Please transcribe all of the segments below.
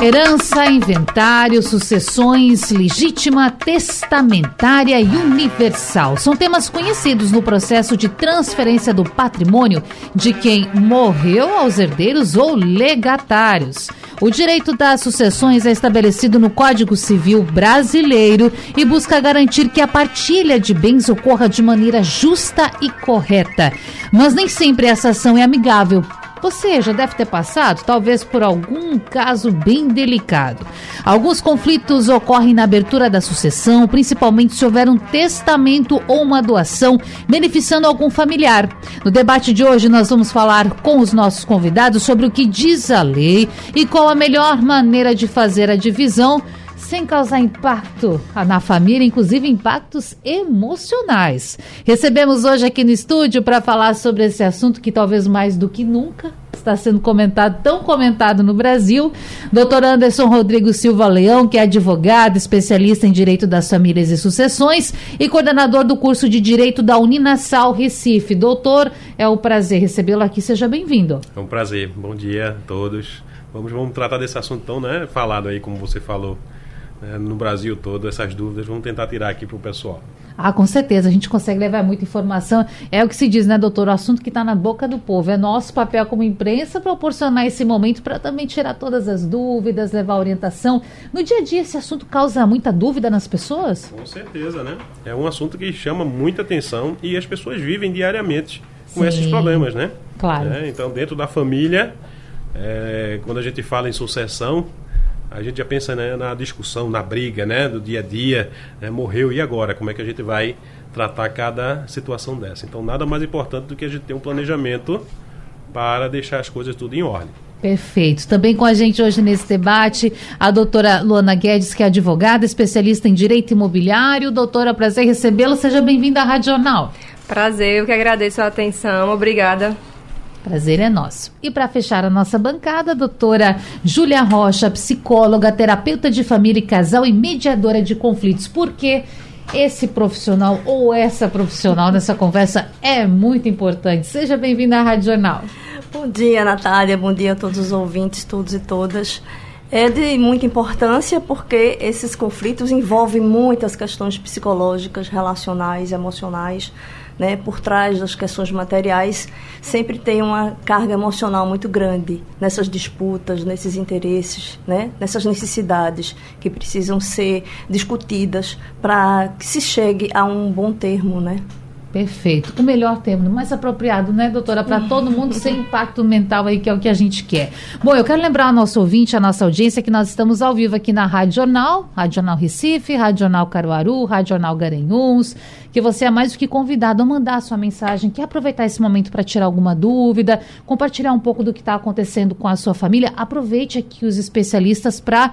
Herança, inventário, sucessões, legítima, testamentária e universal. São temas conhecidos no processo de transferência do patrimônio de quem morreu aos herdeiros ou legatários. O direito das sucessões é estabelecido no Código Civil brasileiro e busca garantir que a partilha de bens ocorra de maneira justa e correta. Mas nem sempre essa ação é amigável. Você já deve ter passado, talvez por algum caso bem delicado. Alguns conflitos ocorrem na abertura da sucessão, principalmente se houver um testamento ou uma doação beneficiando algum familiar. No debate de hoje, nós vamos falar com os nossos convidados sobre o que diz a lei e qual a melhor maneira de fazer a divisão sem causar impacto na família, inclusive impactos emocionais. Recebemos hoje aqui no estúdio para falar sobre esse assunto que talvez mais do que nunca está sendo comentado, tão comentado no Brasil. Dr. Anderson Rodrigo Silva Leão, que é advogado, especialista em direito das famílias e sucessões e coordenador do curso de direito da Uninasal Recife. Doutor, é um prazer recebê-lo aqui. Seja bem-vindo. É um prazer. Bom dia a todos. Vamos, vamos tratar desse assunto tão né, falado aí, como você falou no Brasil todo, essas dúvidas, vamos tentar tirar aqui para o pessoal. Ah, com certeza, a gente consegue levar muita informação. É o que se diz, né, doutor? O assunto que está na boca do povo. É nosso papel como imprensa proporcionar esse momento para também tirar todas as dúvidas, levar orientação. No dia a dia, esse assunto causa muita dúvida nas pessoas? Com certeza, né? É um assunto que chama muita atenção e as pessoas vivem diariamente com Sim, esses problemas, né? Claro. É, então, dentro da família, é, quando a gente fala em sucessão, a gente já pensa né, na discussão, na briga, né, do dia a dia, né, morreu e agora, como é que a gente vai tratar cada situação dessa? Então, nada mais importante do que a gente ter um planejamento para deixar as coisas tudo em ordem. Perfeito. Também com a gente hoje nesse debate, a doutora Luana Guedes, que é advogada, especialista em direito imobiliário. Doutora, prazer recebê-la. Seja bem-vinda à Rádio Jornal. Prazer, eu que agradeço a atenção. Obrigada Prazer é nosso. E para fechar a nossa bancada, a doutora Júlia Rocha, psicóloga, terapeuta de família e casal e mediadora de conflitos. Porque esse profissional ou essa profissional nessa conversa é muito importante. Seja bem-vinda à Rádio Jornal. Bom dia, Natália. Bom dia a todos os ouvintes, todos e todas. É de muita importância porque esses conflitos envolvem muitas questões psicológicas, relacionais, emocionais né, por trás das questões materiais, sempre tem uma carga emocional muito grande nessas disputas, nesses interesses, né, nessas necessidades que precisam ser discutidas para que se chegue a um bom termo, né? Perfeito. O melhor termo, mais apropriado, né, doutora? Para todo mundo sem impacto mental aí, que é o que a gente quer. Bom, eu quero lembrar ao nosso ouvinte, a nossa audiência, que nós estamos ao vivo aqui na Rádio Jornal, Rádio Jornal Recife, Rádio Jornal Caruaru, Rádio Jornal Garanhuns, que você é mais do que convidado a mandar a sua mensagem, quer aproveitar esse momento para tirar alguma dúvida, compartilhar um pouco do que está acontecendo com a sua família. Aproveite aqui os especialistas para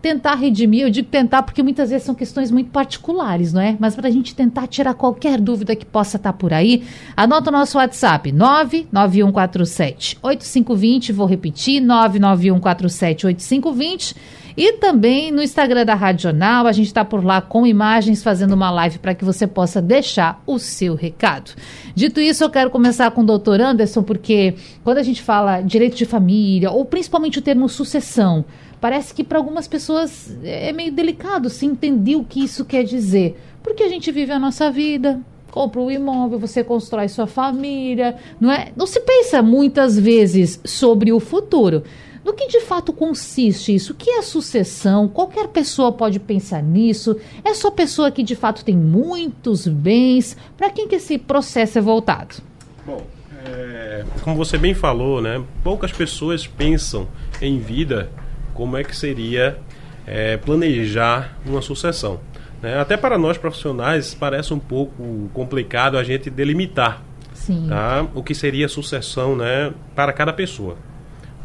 tentar redimir, eu digo tentar porque muitas vezes são questões muito particulares, não é? Mas para a gente tentar tirar qualquer dúvida que possa estar tá por aí, anota o nosso WhatsApp, 99147 8520, vou repetir, 99147 8520. E também no Instagram da Rádio Jornal, a gente está por lá com imagens, fazendo uma live para que você possa deixar o seu recado. Dito isso, eu quero começar com o doutor Anderson, porque quando a gente fala direito de família, ou principalmente o termo sucessão, Parece que para algumas pessoas é meio delicado se entender o que isso quer dizer. Porque a gente vive a nossa vida, compra um imóvel, você constrói sua família, não é? Não se pensa muitas vezes sobre o futuro. No que de fato consiste isso? O que é sucessão? Qualquer pessoa pode pensar nisso? É só pessoa que de fato tem muitos bens? Para quem que esse processo é voltado? Bom, é, como você bem falou, né? Poucas pessoas pensam em vida como é que seria é, planejar uma sucessão. Né? Até para nós profissionais parece um pouco complicado a gente delimitar tá? o que seria sucessão né, para cada pessoa.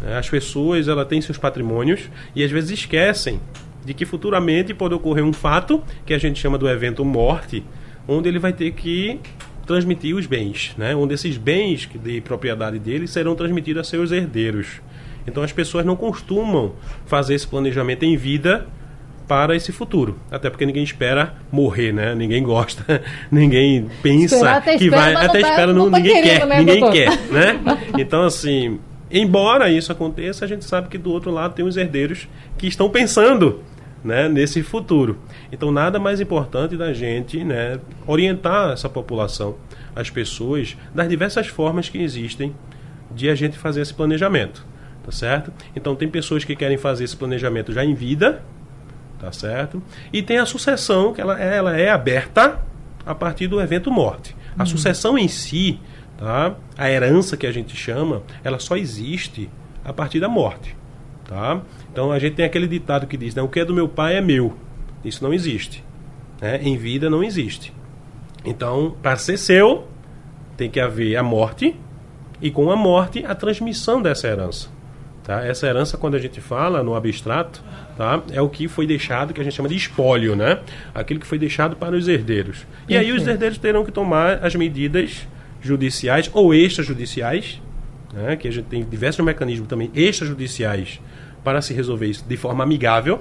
Né? As pessoas ela têm seus patrimônios e às vezes esquecem de que futuramente pode ocorrer um fato que a gente chama do evento morte, onde ele vai ter que transmitir os bens, né? Um desses bens de propriedade dele serão transmitidos a seus herdeiros. Então as pessoas não costumam fazer esse planejamento em vida para esse futuro. Até porque ninguém espera morrer, né? Ninguém gosta, ninguém pensa que espera, vai. Até tá, espera, não, tá ninguém querendo, quer, né, ninguém doutor? quer, né? Então, assim, embora isso aconteça, a gente sabe que do outro lado tem os herdeiros que estão pensando né, nesse futuro. Então, nada mais importante da gente né, orientar essa população, as pessoas, das diversas formas que existem de a gente fazer esse planejamento. Tá certo? Então, tem pessoas que querem fazer esse planejamento já em vida, tá certo? E tem a sucessão, que ela, ela é aberta a partir do evento morte. A sucessão em si, tá? A herança que a gente chama, ela só existe a partir da morte, tá? Então a gente tem aquele ditado que diz, né, o que é do meu pai é meu. Isso não existe, né? Em vida não existe. Então, para ser seu, tem que haver a morte e com a morte a transmissão dessa herança. Tá? Essa herança, quando a gente fala no abstrato, tá? é o que foi deixado, que a gente chama de espólio, né? aquilo que foi deixado para os herdeiros. E aí os Perfeito. herdeiros terão que tomar as medidas judiciais ou extrajudiciais, né? que a gente tem diversos mecanismos também extrajudiciais para se resolver isso de forma amigável,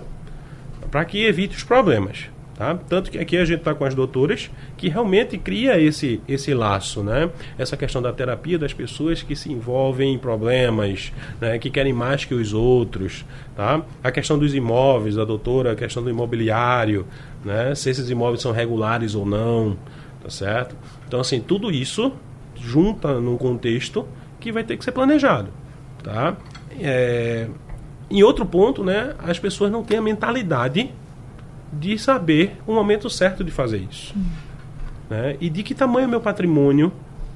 para que evite os problemas. Tá? Tanto que aqui a gente está com as doutoras que realmente cria esse, esse laço, né? Essa questão da terapia das pessoas que se envolvem em problemas, né? que querem mais que os outros, tá? A questão dos imóveis, a doutora, a questão do imobiliário, né? Se esses imóveis são regulares ou não, tá certo? Então, assim, tudo isso junta num contexto que vai ter que ser planejado, tá? É, em outro ponto, né? As pessoas não têm a mentalidade de saber o momento certo de fazer isso. Né? E de que tamanho é meu patrimônio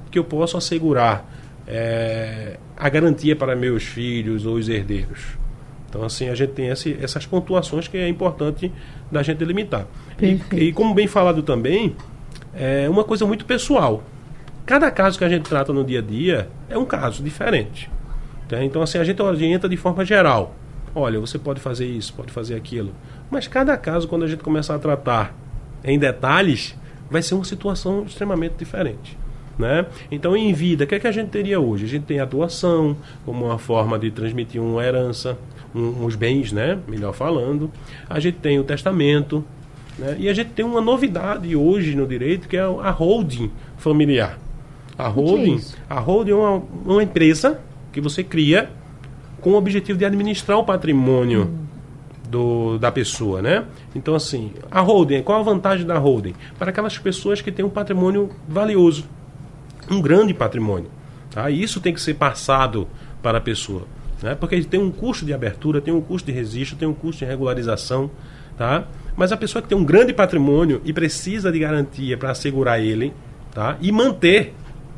que eu posso assegurar é, a garantia para meus filhos ou os herdeiros. Então, assim, a gente tem esse, essas pontuações que é importante da gente delimitar. E, e como bem falado também, é uma coisa muito pessoal. Cada caso que a gente trata no dia a dia é um caso diferente. tá? Então, assim, a gente orienta de forma geral. Olha, você pode fazer isso, pode fazer aquilo. Mas cada caso, quando a gente começar a tratar em detalhes, vai ser uma situação extremamente diferente. Né? Então, em vida, o que, é que a gente teria hoje? A gente tem a doação como uma forma de transmitir uma herança, um, uns bens, né? melhor falando. A gente tem o testamento. Né? E a gente tem uma novidade hoje no direito, que é a holding familiar. A é holding, isso? a holding é uma, uma empresa que você cria com o objetivo de administrar o patrimônio do, da pessoa, né? Então, assim, a holding, qual a vantagem da holding? Para aquelas pessoas que têm um patrimônio valioso, um grande patrimônio. Tá? E isso tem que ser passado para a pessoa. Né? Porque tem um custo de abertura, tem um custo de registro, tem um custo de regularização. Tá? Mas a pessoa que tem um grande patrimônio e precisa de garantia para assegurar ele tá? e manter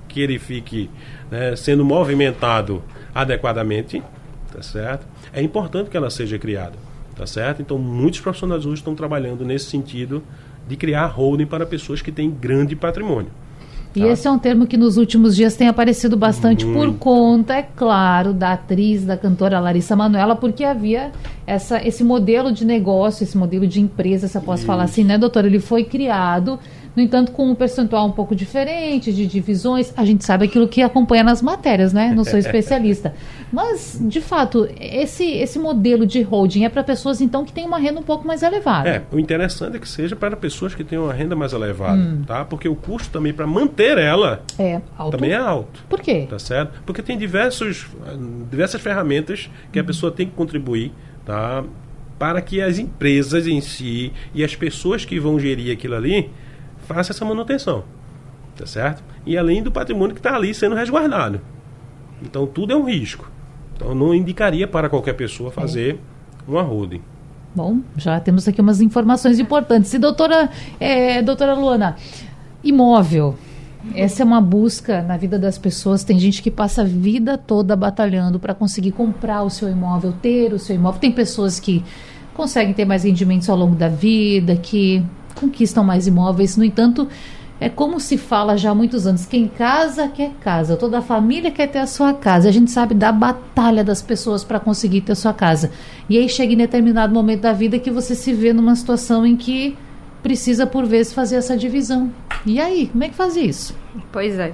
que ele fique né, sendo movimentado adequadamente, tá certo? É importante que ela seja criada, tá certo? Então, muitos profissionais hoje estão trabalhando nesse sentido de criar holding para pessoas que têm grande patrimônio. E Tá. esse é um termo que nos últimos dias tem aparecido bastante por Muito. conta, é claro, da atriz, da cantora Larissa Manoela, porque havia essa, esse modelo de negócio, esse modelo de empresa, se eu posso falar assim, né, doutora? Ele foi criado, no entanto, com um percentual um pouco diferente de divisões. A gente sabe aquilo que acompanha nas matérias, né? Não sou especialista. Mas, de fato, esse, esse modelo de holding é para pessoas, então, que têm uma renda um pouco mais elevada. É, o interessante é que seja para pessoas que têm uma renda mais elevada, tá? Porque o custo também para manter ela É, alto. também é alto. Por quê? Tá certo? Porque tem diversos, diversas ferramentas que a pessoa tem que contribuir, tá? Para que as empresas em si e as pessoas que vão gerir aquilo ali façam essa manutenção. Tá certo? E além do patrimônio que está ali sendo resguardado. Então tudo é um risco. Então não indicaria para qualquer pessoa fazer uma holding. Bom, já temos aqui umas informações importantes. E doutora, é, doutora Luana, imóvel. Essa é uma busca na vida das pessoas. Tem gente que passa a vida toda batalhando para conseguir comprar o seu imóvel, ter o seu imóvel. Tem pessoas que conseguem ter mais rendimentos ao longo da vida, que conquistam mais imóveis. No entanto, é como se fala já há muitos anos: quem casa quer casa, toda a família quer ter a sua casa. A gente sabe da batalha das pessoas para conseguir ter a sua casa. E aí chega em determinado momento da vida que você se vê numa situação em que precisa, por vezes, fazer essa divisão. E aí, como é que faz isso? Pois é.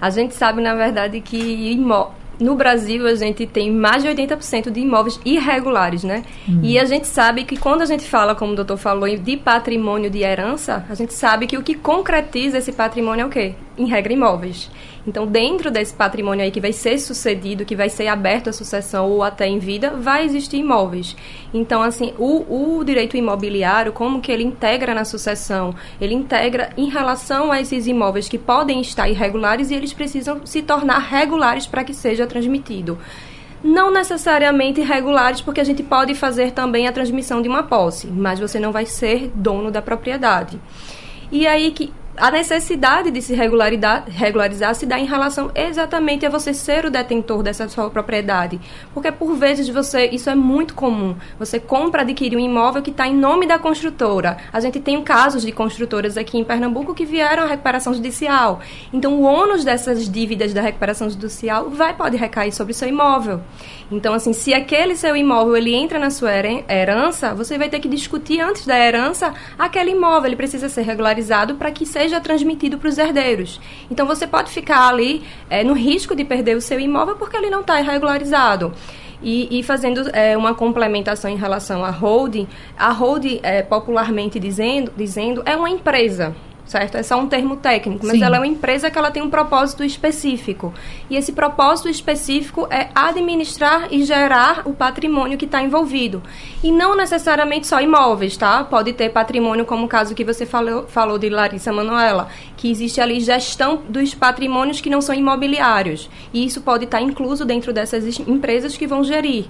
A gente sabe, na verdade, que imó no Brasil a gente tem mais de 80% de imóveis irregulares, né? E a gente sabe que quando a gente fala, como o doutor falou, de patrimônio de herança, a gente sabe que o que concretiza esse patrimônio é o quê? Em regra, imóveis. Então, dentro desse patrimônio aí que vai ser sucedido, que vai ser aberto à sucessão ou até em vida, vai existir imóveis. Então, assim, o, o direito imobiliário, como que ele integra na sucessão? Ele integra em relação a esses imóveis que podem estar irregulares e eles precisam se tornar regulares para que seja transmitido não necessariamente regulares, porque a gente pode fazer também a transmissão de uma posse, mas você não vai ser dono da propriedade. E aí que a necessidade de se regularizar se dá em relação exatamente a você ser o detentor dessa sua propriedade. Porque por vezes você, isso é muito comum. Você compra, adquire um imóvel que está em nome da construtora. A gente tem casos de construtoras aqui em Pernambuco que vieram à recuperação judicial. Então o ônus dessas dívidas da recuperação judicial vai pode recair sobre o seu imóvel. Então, assim, se aquele seu imóvel ele entra na sua herança, você vai ter que discutir antes da herança aquele imóvel. Ele precisa ser regularizado para que seja transmitido para os herdeiros. Então, você pode ficar ali é, no risco de perder o seu imóvel porque ele não está regularizado. E, e, fazendo é, uma complementação em relação à holding, a holding, é, popularmente dizendo, dizendo, é uma empresa certo? É só um termo técnico, mas Sim. ela é uma empresa que ela tem um propósito específico. E esse propósito específico é administrar e gerar o patrimônio que está envolvido. E não necessariamente só imóveis, tá? Pode ter patrimônio, como o caso que você falou, falou de Larissa Manoela, que existe ali gestão dos patrimônios que não são imobiliários. E isso pode estar tá incluso dentro dessas empresas que vão gerir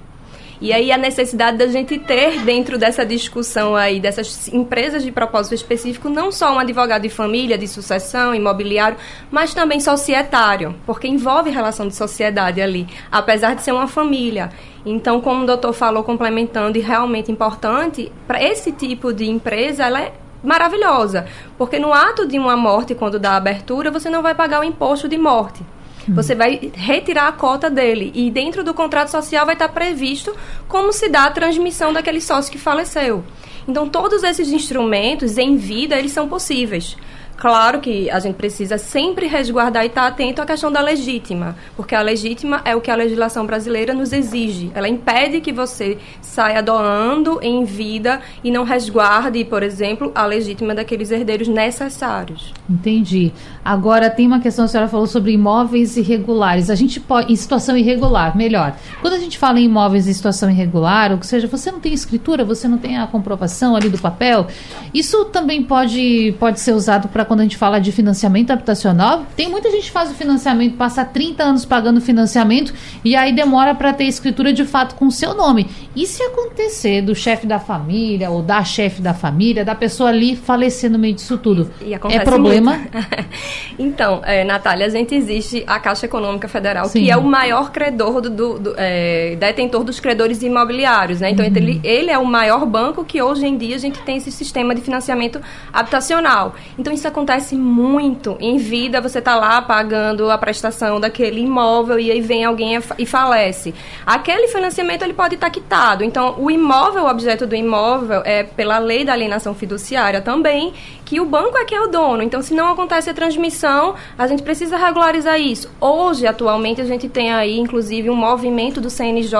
e aí a necessidade da gente ter dentro dessa discussão aí, dessas empresas de propósito específico, não só um advogado de família, de sucessão, imobiliário, mas também societário, porque envolve relação de sociedade ali, apesar de ser uma família. Então, como o doutor falou, complementando, e realmente importante, para esse tipo de empresa, ela é maravilhosa, porque no ato de uma morte, quando dá abertura, você não vai pagar o imposto de morte. Você vai retirar a cota dele e dentro do contrato social vai estar previsto como se dá a transmissão daquele sócio que faleceu. Então, todos esses instrumentos em vida, eles são possíveis. Claro que a gente precisa sempre resguardar e estar atento à questão da legítima, porque a legítima é o que a legislação brasileira nos exige. Ela impede que você saia doando em vida e não resguarde, por exemplo, a legítima daqueles herdeiros necessários. Entendi. Agora tem uma questão, a senhora falou sobre imóveis irregulares. A gente pode, em situação irregular, melhor. Quando a gente fala em imóveis em situação irregular, ou seja, você não tem escritura, você não tem a comprovação ali do papel, isso também pode, pode ser usado para quando a gente fala de financiamento habitacional, tem muita gente que faz o financiamento, passa 30 anos pagando financiamento e aí demora para ter escritura de fato com o seu nome. E se acontecer do chefe da família ou da chefe da família, da pessoa ali falecer no meio disso tudo, e, e é problema? então, é, Natália, a gente existe a Caixa Econômica Federal, Sim. que é o maior credor do, do, do é, detentor dos credores imobiliários, né? Então, uhum. ele, ele é o maior banco que hoje em dia a gente tem esse sistema de financiamento habitacional. Então, isso acontece acontece muito. Em vida, você está lá pagando a prestação daquele imóvel e aí vem alguém e falece. Aquele financiamento ele pode estar tá quitado. Então, o imóvel, o objeto do imóvel, é pela lei da alienação fiduciária também, que o banco é que é o dono. Então, se não acontece a transmissão, a gente precisa regularizar isso. Hoje, atualmente, a gente tem aí, inclusive, um movimento do CNJ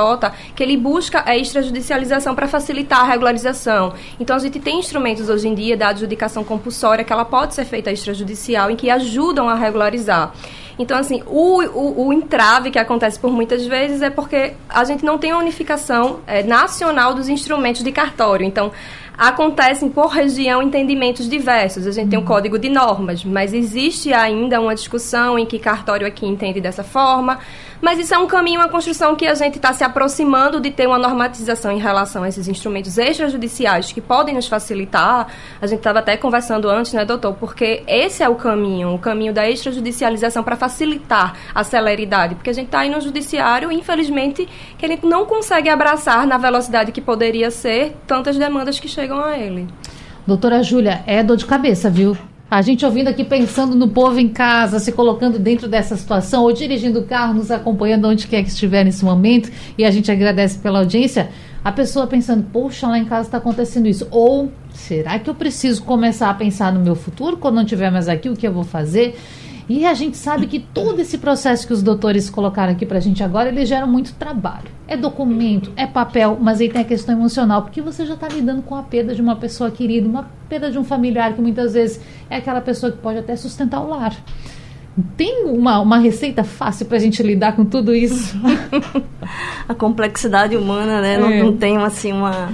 que ele busca a extrajudicialização para facilitar a regularização. Então, a gente tem instrumentos hoje em dia da adjudicação compulsória que ela pode ser feita extrajudicial em que ajudam a regularizar. Então, assim, o, o, o, entrave que acontece por muitas vezes é porque a gente não tem a unificação é, nacional dos instrumentos de cartório. Então, acontecem por região entendimentos diversos. A gente tem um código de normas, mas existe ainda uma discussão em que cartório aqui entende dessa forma. Mas isso é um caminho, uma construção que a gente está se aproximando de ter uma normatização em relação a esses instrumentos extrajudiciais que podem nos facilitar. A gente estava até conversando antes, né, doutor? Porque esse é o caminho, o caminho da extrajudicialização para facilitar a celeridade. Porque a gente está aí no judiciário, infelizmente, que gente não consegue abraçar na velocidade que poderia ser tantas demandas que chegam a ele. Doutora Júlia, é dor de cabeça, viu? A gente ouvindo aqui, pensando no povo em casa, se colocando dentro dessa situação, ou dirigindo o carro, nos acompanhando onde quer que estiver nesse momento, e a gente agradece pela audiência. A pessoa pensando, poxa, lá em casa está acontecendo isso. Ou será que eu preciso começar a pensar no meu futuro quando não estiver mais aqui, o que eu vou fazer? E a gente sabe que todo esse processo que os doutores colocaram aqui para a gente agora, ele gera muito trabalho. É documento, é papel, mas aí tem a questão emocional, porque você já está lidando com a perda de uma pessoa querida, uma perda de um familiar que muitas vezes é aquela pessoa que pode até sustentar o lar. Tem uma, uma receita fácil para a gente lidar com tudo isso? a complexidade humana, né? É. Não, não tem assim uma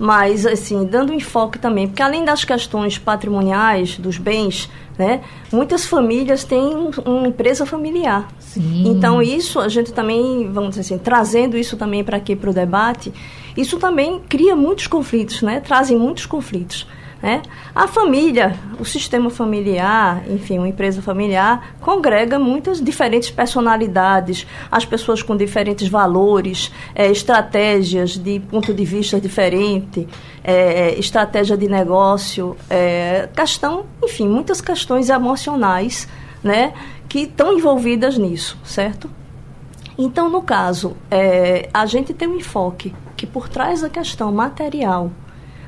mas assim dando enfoque também, porque além das questões patrimoniais dos bens, né, muitas famílias têm uma empresa familiar. Sim. Então isso a gente também, vamos dizer assim, trazendo isso também para aqui para o debate, isso também cria muitos conflitos, né, trazem muitos conflitos. Né? A família, o sistema familiar, enfim, uma empresa familiar, congrega muitas diferentes personalidades, as pessoas com diferentes valores, é, estratégias de ponto de vista diferente, é, estratégia de negócio, é, questão, enfim, muitas questões emocionais né, que estão envolvidas nisso, certo? Então, no caso, é, a gente tem um enfoque que por trás da questão material,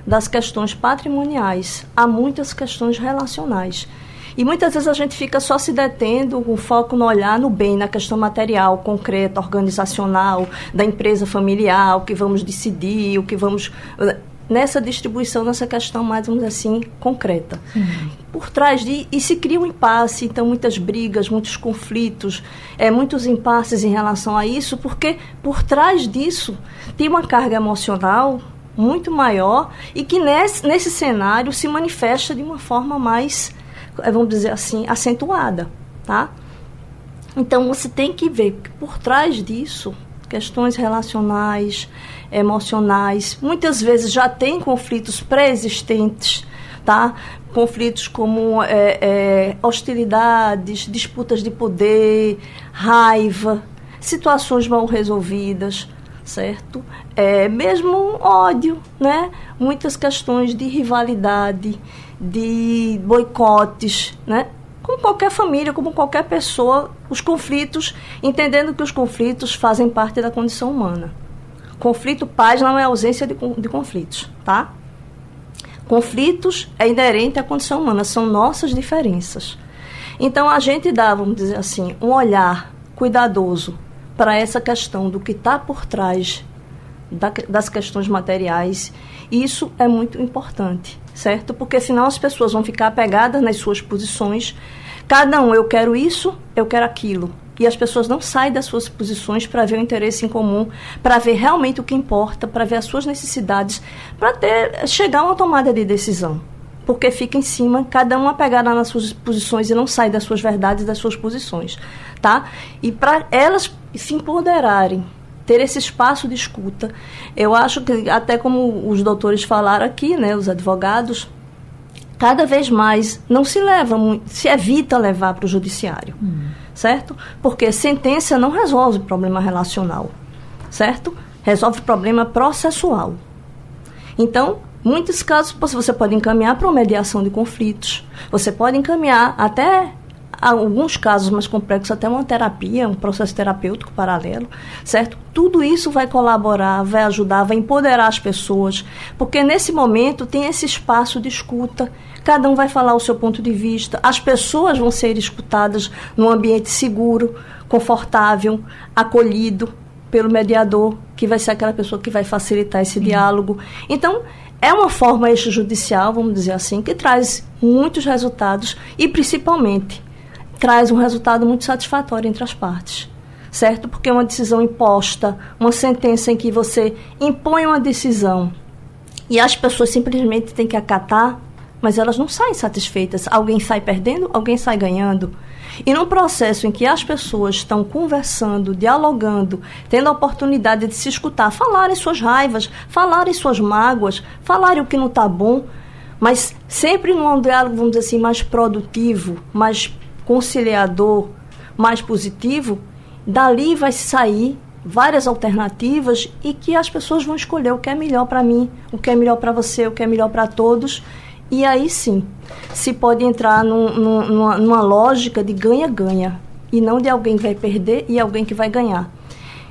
das questões patrimoniais, há muitas questões relacionais. E muitas vezes a gente fica só se detendo com foco no olhar no bem, na questão material, concreta, organizacional, da empresa familiar, o que vamos decidir, o que vamos. Nessa distribuição, nessa questão mais, vamos dizer assim, concreta. Uhum. Por trás de. E se cria um impasse, então, muitas brigas, muitos conflitos, é, muitos impasses em relação a isso, porque por trás disso tem uma carga emocional muito maior e que nesse, nesse cenário se manifesta de uma forma mais, eh, vamos dizer assim, acentuada, tá? Então você tem que ver que por trás disso, questões relacionais, emocionais, muitas vezes já tem conflitos pré-existentes, tá? Conflitos como é, é, hostilidades, disputas de poder, raiva, situações mal resolvidas, certo? É, mesmo ódio, né? Muitas questões de rivalidade, de boicotes, né? Como qualquer família, como qualquer pessoa, os conflitos, entendendo que os conflitos fazem parte da condição humana. Conflito paz não é ausência de, de conflitos, tá? Conflitos é inerente à condição humana, são nossas diferenças. Então a gente dá, vamos dizer assim, um olhar cuidadoso para essa questão do que está por trás da, das questões materiais. Isso é muito importante, certo? Porque senão as pessoas vão ficar apegadas nas suas posições. Cada um, eu quero isso, eu quero aquilo. E as pessoas não saem das suas posições para ver o interesse em comum, para ver realmente o que importa, para ver as suas necessidades, para chegar a uma tomada de decisão porque fica em cima, cada um apegado nas suas posições e não sai das suas verdades, das suas posições, tá? E para elas se empoderarem, ter esse espaço de escuta, eu acho que até como os doutores falaram aqui, né, os advogados, cada vez mais não se leva, se evita levar para o judiciário, hum. certo? Porque sentença não resolve problema relacional, certo? Resolve problema processual. Então, Muitos casos você pode encaminhar para uma mediação de conflitos. Você pode encaminhar até alguns casos mais complexos até uma terapia, um processo terapêutico paralelo, certo? Tudo isso vai colaborar, vai ajudar, vai empoderar as pessoas, porque nesse momento tem esse espaço de escuta, cada um vai falar o seu ponto de vista, as pessoas vão ser escutadas num ambiente seguro, confortável, acolhido pelo mediador, que vai ser aquela pessoa que vai facilitar esse uhum. diálogo. Então, é uma forma extrajudicial, vamos dizer assim, que traz muitos resultados e, principalmente, traz um resultado muito satisfatório entre as partes. Certo? Porque é uma decisão imposta, uma sentença em que você impõe uma decisão e as pessoas simplesmente têm que acatar, mas elas não saem satisfeitas. Alguém sai perdendo, alguém sai ganhando. E num processo em que as pessoas estão conversando, dialogando, tendo a oportunidade de se escutar, falarem suas raivas, falarem suas mágoas, falarem o que não está bom, mas sempre num diálogo, vamos dizer assim, mais produtivo, mais conciliador, mais positivo, dali vai sair várias alternativas e que as pessoas vão escolher o que é melhor para mim, o que é melhor para você, o que é melhor para todos E aí sim, se pode entrar num, num, numa, numa lógica de ganha-ganha, e não de alguém que vai perder e alguém que vai ganhar.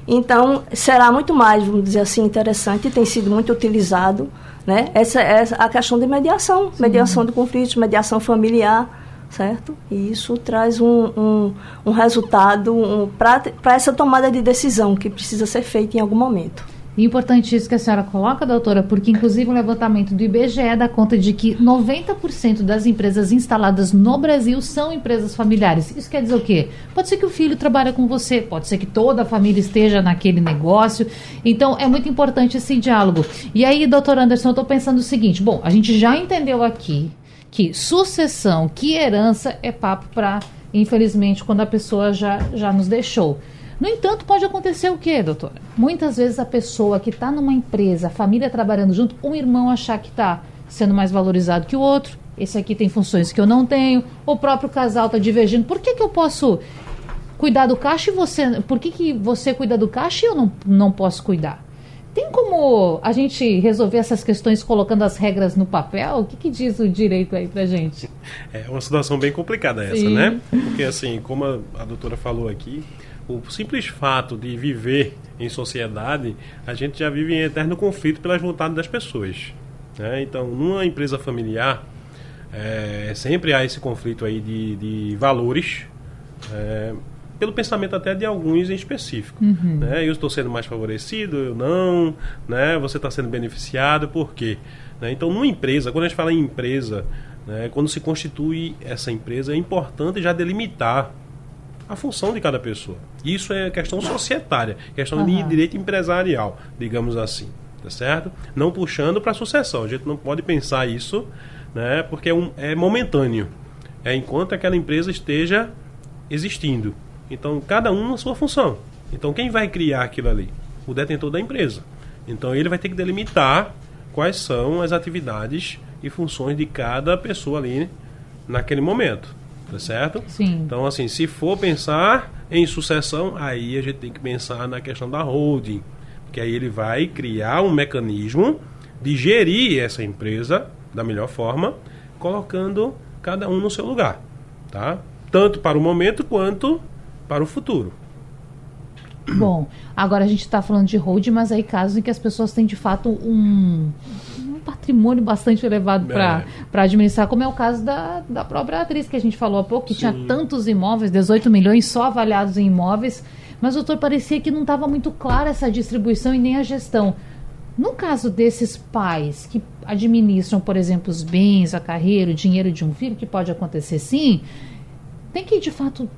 Então, será muito mais, vamos dizer assim, interessante, tem sido muito utilizado, né? Essa é a questão de mediação, Sim. mediação de conflitos, mediação familiar, certo? E isso traz um, um, um resultado um, para essa tomada de decisão que precisa ser feita em algum momento. Importante isso que a senhora coloca, doutora, porque inclusive um levantamento do IBGE dá conta de que 90% das empresas instaladas no Brasil são empresas familiares. Isso quer dizer o quê? Pode ser que o filho trabalhe com você, pode ser que toda a família esteja naquele negócio. Então é muito importante esse diálogo. E aí, doutor Anderson, eu estou pensando o seguinte: bom, a gente já entendeu aqui que sucessão, que herança é papo para, infelizmente, quando a pessoa já, já nos deixou. No entanto, pode acontecer o quê, doutora? Muitas vezes a pessoa que está numa empresa, a família trabalhando junto, um irmão achar que está sendo mais valorizado que o outro, esse aqui tem funções que eu não tenho, o próprio casal está divergindo. Por que, que eu posso cuidar do caixa e você. Por que, que você cuida do caixa e eu não, não posso cuidar? Tem como a gente resolver essas questões colocando as regras no papel? O que, que diz o direito aí pra gente? É uma situação bem complicada essa, Sim. né? Porque assim, como a, a doutora falou aqui, o simples fato de viver em sociedade, a gente já vive em eterno conflito pelas vontades das pessoas. Né? Então, numa empresa familiar, é, sempre há esse conflito aí de, de valores, é, pelo pensamento até de alguns em específico. Uhum. Né? Eu estou sendo mais favorecido, eu não, né? você está sendo beneficiado, por quê? Né? Então, numa empresa, quando a gente fala em empresa, né, quando se constitui essa empresa, é importante já delimitar a função de cada pessoa. Isso é questão societária, questão uhum. de direito empresarial, digamos assim, tá certo? Não puxando para a sucessão. A gente não pode pensar isso, né? Porque é, um, é momentâneo. É enquanto aquela empresa esteja existindo. Então, cada um na sua função. Então, quem vai criar aquilo ali? O detentor da empresa. Então, ele vai ter que delimitar quais são as atividades e funções de cada pessoa ali naquele momento tá certo? Sim. Então, assim, se for pensar em sucessão, aí a gente tem que pensar na questão da holding, que aí ele vai criar um mecanismo de gerir essa empresa da melhor forma, colocando cada um no seu lugar, tá? Tanto para o momento quanto para o futuro. Bom, agora a gente está falando de hold, mas aí casos em que as pessoas têm de fato um patrimônio bastante elevado para é. administrar, como é o caso da, da própria atriz que a gente falou há pouco, que Sim. tinha tantos imóveis, 18 milhões só avaliados em imóveis, mas doutor parecia que não estava muito clara essa distribuição e nem a gestão. No caso desses pais que administram, por exemplo, os bens, a carreira, o dinheiro de um filho, que pode acontecer sim, tem que de fato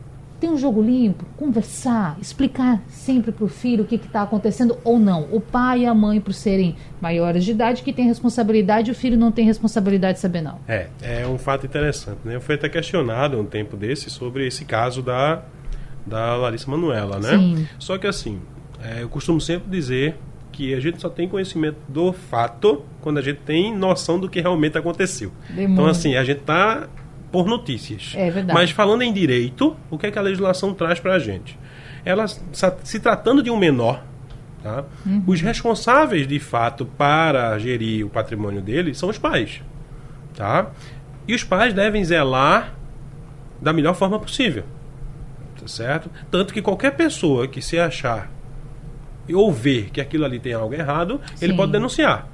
ter um jogo limpo, conversar, explicar sempre para o filho o que está acontecendo ou não. O pai e a mãe, por serem maiores de idade, que tem responsabilidade, o filho não tem responsabilidade de saber não. É, é um fato interessante. Né? Eu fui até questionado um tempo desse sobre esse caso da, da Larissa Manuela, né? Sim. Só que assim, é, eu costumo sempre dizer que a gente só tem conhecimento do fato quando a gente tem noção do que realmente aconteceu. Demônio. Então, assim, a gente está por notícias. É verdade. Mas falando em direito, o que é que a legislação traz para a gente? Ela, se tratando de um menor, tá? Uhum. os responsáveis de fato para gerir o patrimônio dele são os pais. Tá? E os pais devem zelar da melhor forma possível. Tá certo? Tanto que qualquer pessoa que se achar ou ver que aquilo ali tem algo errado, Sim. ele pode denunciar.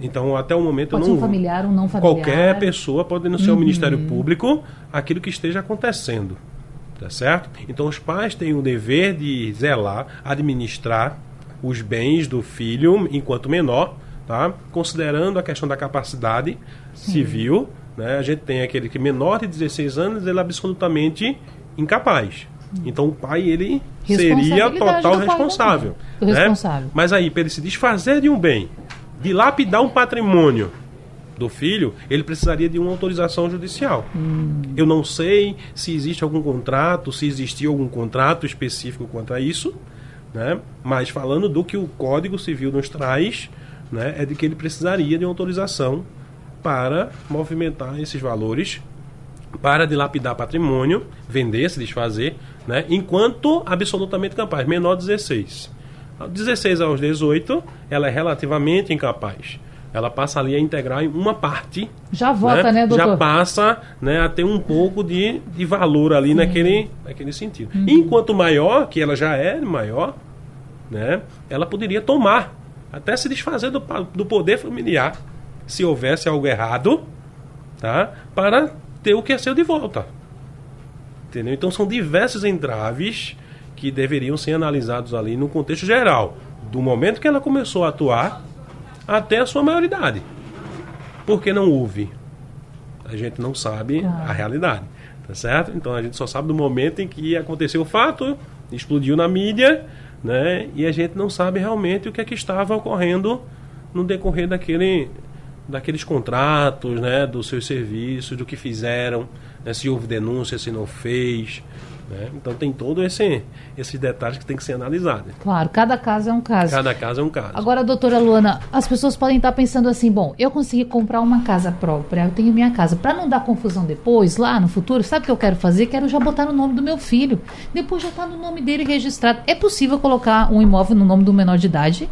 Então, até o momento pode não. Um familiar, um não familiar. Qualquer pessoa pode denunciar uhum. ao Ministério Público aquilo que esteja acontecendo. Tá certo? Então, os pais têm o dever de zelar, administrar os bens do filho enquanto menor, tá? considerando a questão da capacidade Sim. civil. Né? A gente tem aquele que menor de 16 anos, ele é absolutamente incapaz. Então o pai ele seria total responsável, né? responsável. Mas aí para ele se desfazer de um bem dilapidar um patrimônio do filho, ele precisaria de uma autorização judicial. Hum. Eu não sei se existe algum contrato, se existiu algum contrato específico quanto a isso, né? mas falando do que o Código Civil nos traz, né? é de que ele precisaria de uma autorização para movimentar esses valores, para dilapidar patrimônio, vender, se desfazer, né? enquanto absolutamente capaz, menor 16. 16 aos 18, ela é relativamente incapaz. ela passa ali a integrar em uma parte. Já vota, né, doutor? Já passa né, a ter um pouco de, de valor ali Sim. naquele, naquele sentido. Uhum. Enquanto maior, que ela já é maior, né, ela poderia tomar, até se desfazer do, do poder familiar, se houvesse algo errado, tá, para ter o que é seu de volta. Entendeu? Então são diversos entraves que deveriam ser analisados ali no contexto geral, do momento que ela começou a atuar até a sua maioridade. Porque não houve. A gente não sabe Claro. a realidade, tá certo? Então a gente só sabe do momento em que aconteceu o fato, explodiu na mídia, né? E a gente não sabe realmente o que é que estava ocorrendo no decorrer daquele daqueles contratos, né, dos seus serviços, do que fizeram, né, se houve denúncia, se não fez, né? Então tem todo esse esses detalhes que tem que ser analisados. Claro, cada caso é um caso. Cada caso é um caso. Agora, doutora Luana, as pessoas podem estar pensando assim: bom, eu consegui comprar uma casa própria, eu tenho minha casa. Para não dar confusão depois, lá no futuro, sabe o que eu quero fazer? Quero já botar no nome do meu filho. Depois já está no nome dele registrado. É possível colocar um imóvel no nome do menor de idade?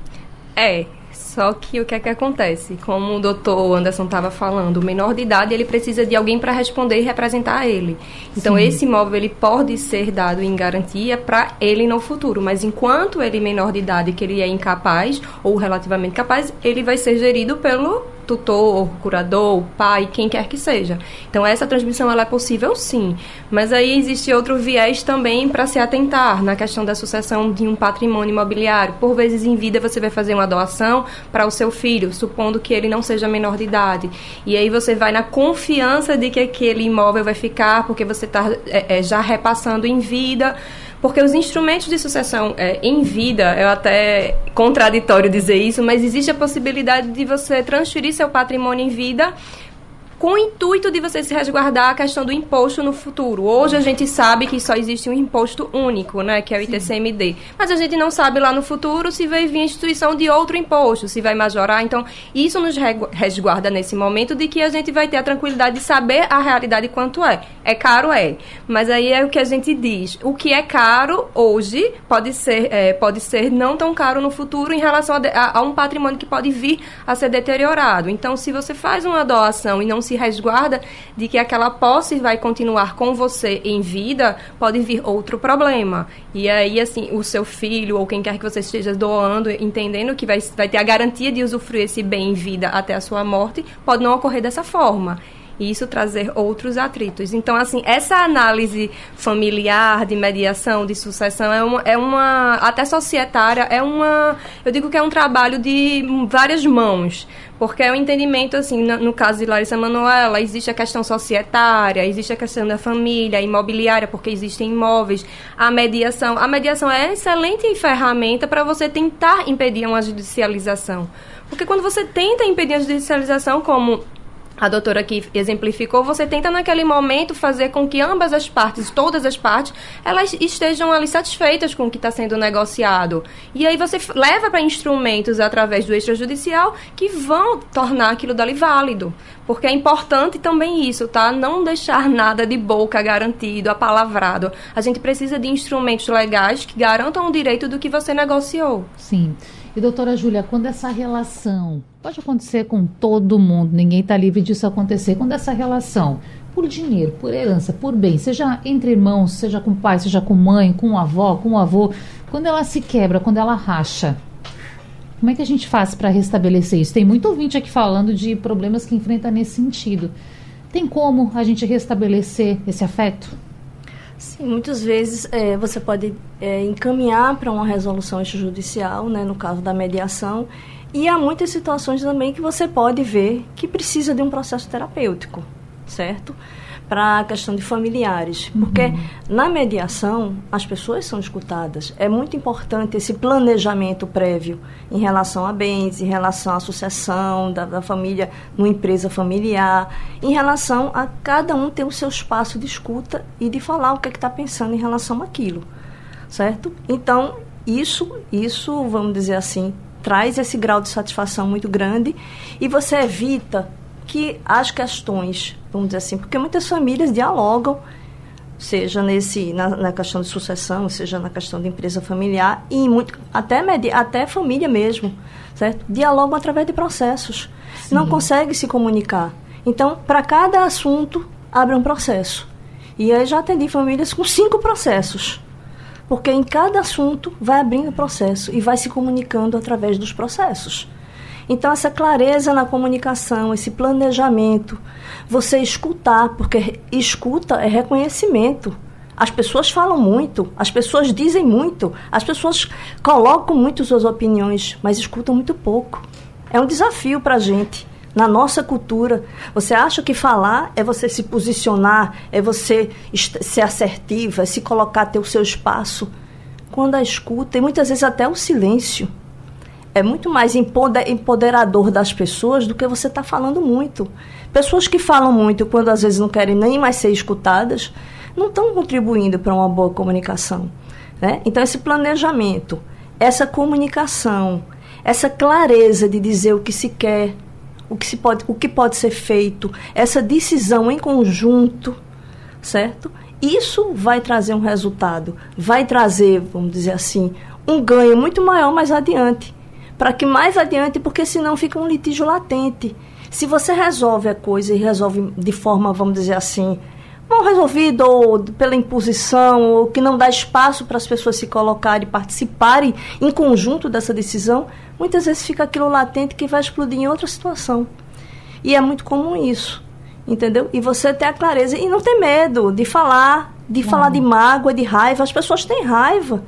É, só que o que é que acontece? Como o doutor Anderson estava falando, o menor de idade ele precisa de alguém para responder e representar ele. Então Sim. esse imóvel ele pode ser dado em garantia para ele no futuro, mas enquanto ele menor de idade que ele é incapaz ou relativamente capaz, ele vai ser gerido pelo tutor, curador, pai, quem quer que seja. Então essa transmissão ela é possível sim, mas aí existe outro viés também para se atentar na questão da sucessão de um patrimônio imobiliário. Por vezes em vida você vai fazer uma doação para o seu filho, supondo que ele não seja menor de idade. E aí você vai na confiança de que aquele imóvel vai ficar porque você está já repassando em vida. Porque os instrumentos de sucessão é, em vida, é até contraditório dizer isso, mas existe a possibilidade de você transferir seu patrimônio em vida com o intuito de você se resguardar a questão do imposto no futuro. Hoje a gente sabe que só existe um imposto único, né, que é o ITCMD. Mas a gente não sabe lá no futuro se vai vir a instituição de outro imposto, se vai majorar. Então, isso nos resguarda nesse momento de que a gente vai ter a tranquilidade de saber a realidade quanto é. É caro, é. Mas aí é o que a gente diz. O que é caro hoje pode ser, é, pode ser não tão caro no futuro em relação a, a- a um patrimônio que pode vir a ser deteriorado. Então, se você faz uma doação e não se resguarda de que aquela posse vai continuar com você em vida, pode vir outro problema. E aí, assim, o seu filho ou quem quer que você esteja doando, entendendo que vai, vai ter a garantia de usufruir esse bem em vida até a sua morte, pode não ocorrer dessa forma e isso trazer outros atritos. Então, assim, essa análise familiar, de mediação, de sucessão, é uma, é uma até societária, é uma, eu digo que é um trabalho de várias mãos, porque é o entendimento, assim, no, no caso de Larissa Manoela, existe a questão societária, existe a questão da família, imobiliária, porque existem imóveis, a mediação, a mediação é excelente ferramenta para você tentar impedir uma judicialização, porque quando você tenta impedir a judicialização, como a doutora aqui exemplificou, você tenta naquele momento fazer com que ambas as partes, todas as partes, elas estejam ali satisfeitas com o que está sendo negociado. E aí você leva para instrumentos através do extrajudicial que vão tornar aquilo dali válido. Porque é importante também isso, tá? Não deixar nada de boca garantido, apalavrado. A gente precisa de instrumentos legais que garantam o direito do que você negociou. Sim. E doutora Júlia, quando essa relação pode acontecer com todo mundo, ninguém está livre disso acontecer, quando essa relação por dinheiro, por herança, por bem, seja entre irmãos, seja com pai, seja com mãe, com avó, com avô, quando ela se quebra, quando ela racha, como é que a gente faz para restabelecer isso? Tem muito ouvinte aqui falando de problemas que enfrenta nesse sentido. Tem como a gente restabelecer esse afeto? Sim, muitas vezes é, você pode é, encaminhar para uma resolução extrajudicial, né, no caso da mediação, e há muitas situações também que você pode ver que precisa de um processo terapêutico, certo? Para a questão de familiares. Porque na mediação, as pessoas são escutadas. É muito importante esse planejamento prévio em relação a bens, em relação à sucessão da, da família numa empresa familiar, em relação a cada um ter o seu espaço de escuta e de falar o que é está pensando em relação àquilo. Certo? Então, isso, isso, vamos dizer assim, traz esse grau de satisfação muito grande e você evita que as questões, vamos dizer assim, porque muitas famílias dialogam seja nesse na, na, questão de sucessão, seja na questão de empresa familiar e muito até até família mesmo, certo? Dialogam através de processos. Sim. Não consegue se comunicar. Então, para cada assunto abre um processo. E aí já atendi famílias com cinco processos. Porque em cada assunto vai abrindo processo e vai se comunicando através dos processos. Então, essa clareza na comunicação, esse planejamento, você escutar, porque escuta é reconhecimento. As pessoas falam muito, as pessoas dizem muito, as pessoas colocam muito suas opiniões, mas escutam muito pouco. É um desafio para a gente. Na nossa cultura, você acha que falar é você se posicionar, é você ser assertiva, é se colocar ter o seu espaço. Quando a escuta, e muitas vezes até o silêncio, é muito mais empoderador das pessoas do que você está falando muito. Pessoas que falam muito quando às vezes não querem nem mais ser escutadas, não estão contribuindo para uma boa comunicação. Né? Então, esse planejamento, essa comunicação, essa clareza de dizer o que se quer, o que, se pode, o que pode ser feito, essa decisão em conjunto, certo? Isso vai trazer um resultado, vai trazer, vamos dizer assim, um ganho muito maior mais adiante para que mais adiante, porque senão fica um litígio latente. Se você resolve a coisa e resolve de forma, vamos dizer assim, mal resolvida ou pela imposição, ou que não dá espaço para as pessoas se colocarem e participarem em conjunto dessa decisão, muitas vezes fica aquilo latente que vai explodir em outra situação. E é muito comum isso, entendeu? E você ter a clareza e não ter medo de falar, de falar de mágoa, de raiva. As pessoas têm raiva.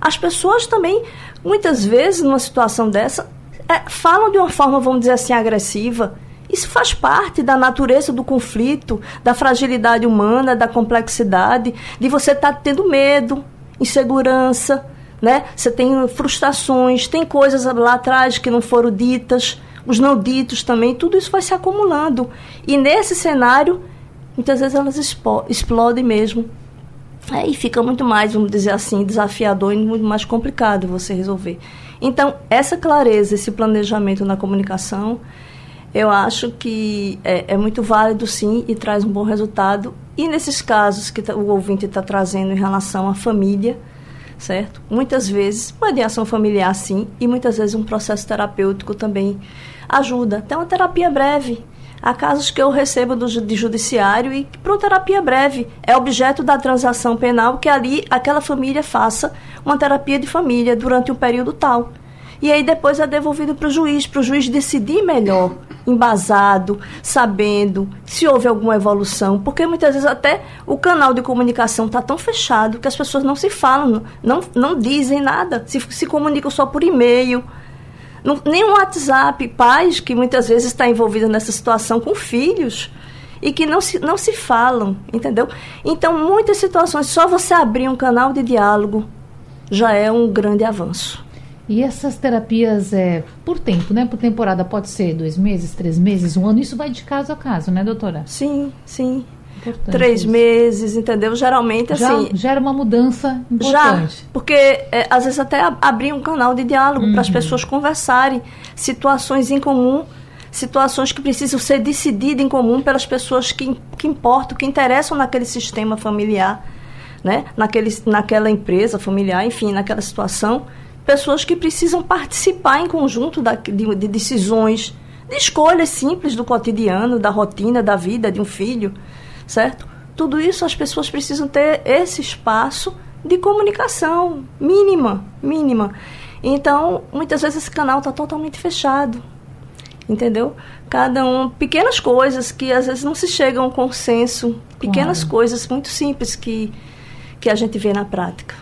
As pessoas também muitas vezes, numa situação dessa, é, falam de uma forma, vamos dizer assim, agressiva. Isso faz parte da natureza do conflito, da fragilidade humana, da complexidade, de você estar tá tendo medo, insegurança, né? Você tem frustrações, tem coisas lá atrás que não foram ditas, os não ditos também, tudo isso vai se acumulando. E nesse cenário, muitas vezes elas explodem mesmo Aí fica muito mais, vamos dizer assim, desafiador e muito mais complicado você resolver. Então, essa clareza, esse planejamento na comunicação, eu acho que é, é muito válido sim e traz um bom resultado. E nesses casos que tá, o ouvinte está trazendo em relação à família, certo? Muitas vezes, uma mediação familiar sim, e muitas vezes um processo terapêutico também ajuda. Até uma terapia breve Há casos que eu recebo do, de judiciário e para terapia breve. É objeto da transação penal que ali aquela família faça uma terapia de família durante um período tal. E aí depois é devolvido para o juiz, para o juiz decidir melhor, embasado, sabendo se houve alguma evolução. Porque muitas vezes até o canal de comunicação está tão fechado que as pessoas não se falam, não, não dizem nada, se, se comunicam só por e-mail nem um WhatsApp, pais que muitas vezes estão tá envolvidos nessa situação com filhos e que não se, não se falam, entendeu? Então, muitas situações, só você abrir um canal de diálogo já é um grande avanço. E essas terapias é por tempo, né? Por temporada pode ser dois meses, três meses, um ano. Isso vai de caso a caso, né, doutora? Sim, sim. Importante três isso. meses, entendeu? Geralmente, já, assim. Gera uma mudança importante. Já, porque é, às vezes até abrir um canal de diálogo uhum. para as pessoas conversarem situações em comum, situações que precisam ser decididas em comum pelas pessoas que, que importam, que interessam naquele sistema familiar, né? Naquele, naquela empresa familiar, enfim, naquela situação. Pessoas que precisam participar em conjunto da, de, de decisões, de escolhas simples do cotidiano, da rotina, da vida de um filho certo? Tudo isso as pessoas precisam ter esse espaço de comunicação mínima, mínima. Então, muitas vezes esse canal está totalmente fechado, entendeu? Cada um, pequenas coisas que às vezes não se chegam a um consenso, pequenas claro. coisas muito simples que, que a gente vê na prática.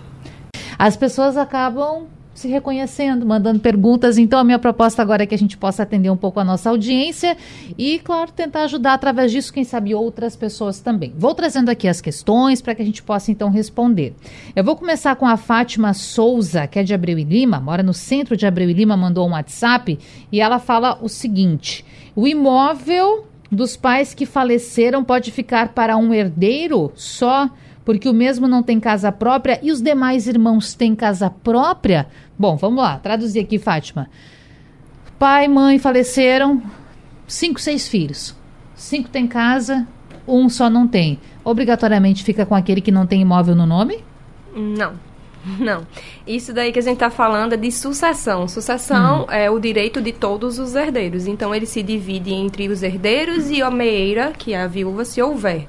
As pessoas acabam se reconhecendo, mandando perguntas. Então, a minha proposta agora é que a gente possa atender um pouco a nossa audiência e, claro, tentar ajudar através disso, quem sabe, outras pessoas também. Vou trazendo aqui as questões para que a gente possa, então, responder. Eu vou começar com a Fátima Souza, que é de Abreu e Lima, mora no centro de Abreu e Lima, mandou um WhatsApp e ela fala o seguinte: o imóvel dos pais que faleceram pode ficar para um herdeiro só porque o mesmo não tem casa própria e os demais irmãos têm casa própria? Bom, vamos lá, traduzir aqui, Fátima. Pai, mãe faleceram, cinco, seis filhos. Cinco têm casa, um só não tem. Obrigatoriamente fica com aquele que não tem imóvel no nome? Não. Não. Isso daí que a gente está falando é de sucessão. Sucessão hum. é o direito de todos os herdeiros. Então, ele se divide entre os herdeiros e a meeira, que é a viúva, se houver.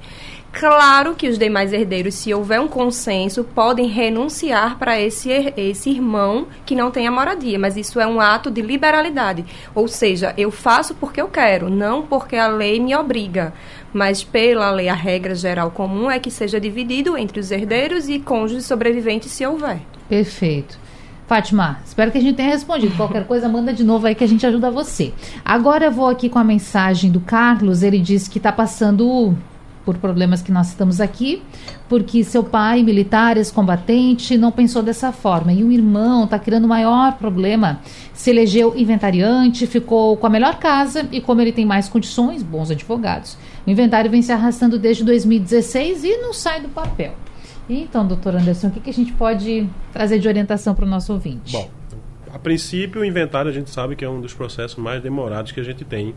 Claro que os demais herdeiros, se houver um consenso, podem renunciar para esse, esse irmão que não tem a moradia, mas isso é um ato de liberalidade. Ou seja, eu faço porque eu quero, não porque a lei me obriga. Mas pela lei, a regra geral comum é que seja dividido entre os herdeiros e cônjuges sobreviventes, se houver. Perfeito. Fátima, espero que a gente tenha respondido. Qualquer coisa, manda de novo aí que a gente ajuda você. Agora eu vou aqui com a mensagem do Carlos. Ele disse que está passando por problemas que nós estamos aqui, porque seu pai, militar, ex-combatente, não pensou dessa forma. E o irmão está criando o maior problema. Se elegeu inventariante, ficou com a melhor casa e, como ele tem mais condições, bons advogados. O inventário vem se arrastando desde 2016 e não sai do papel. Então, doutor Anderson, o que, que a gente pode trazer de orientação para o nosso ouvinte? Bom, a princípio, o inventário a gente sabe que é um dos processos mais demorados que a gente tem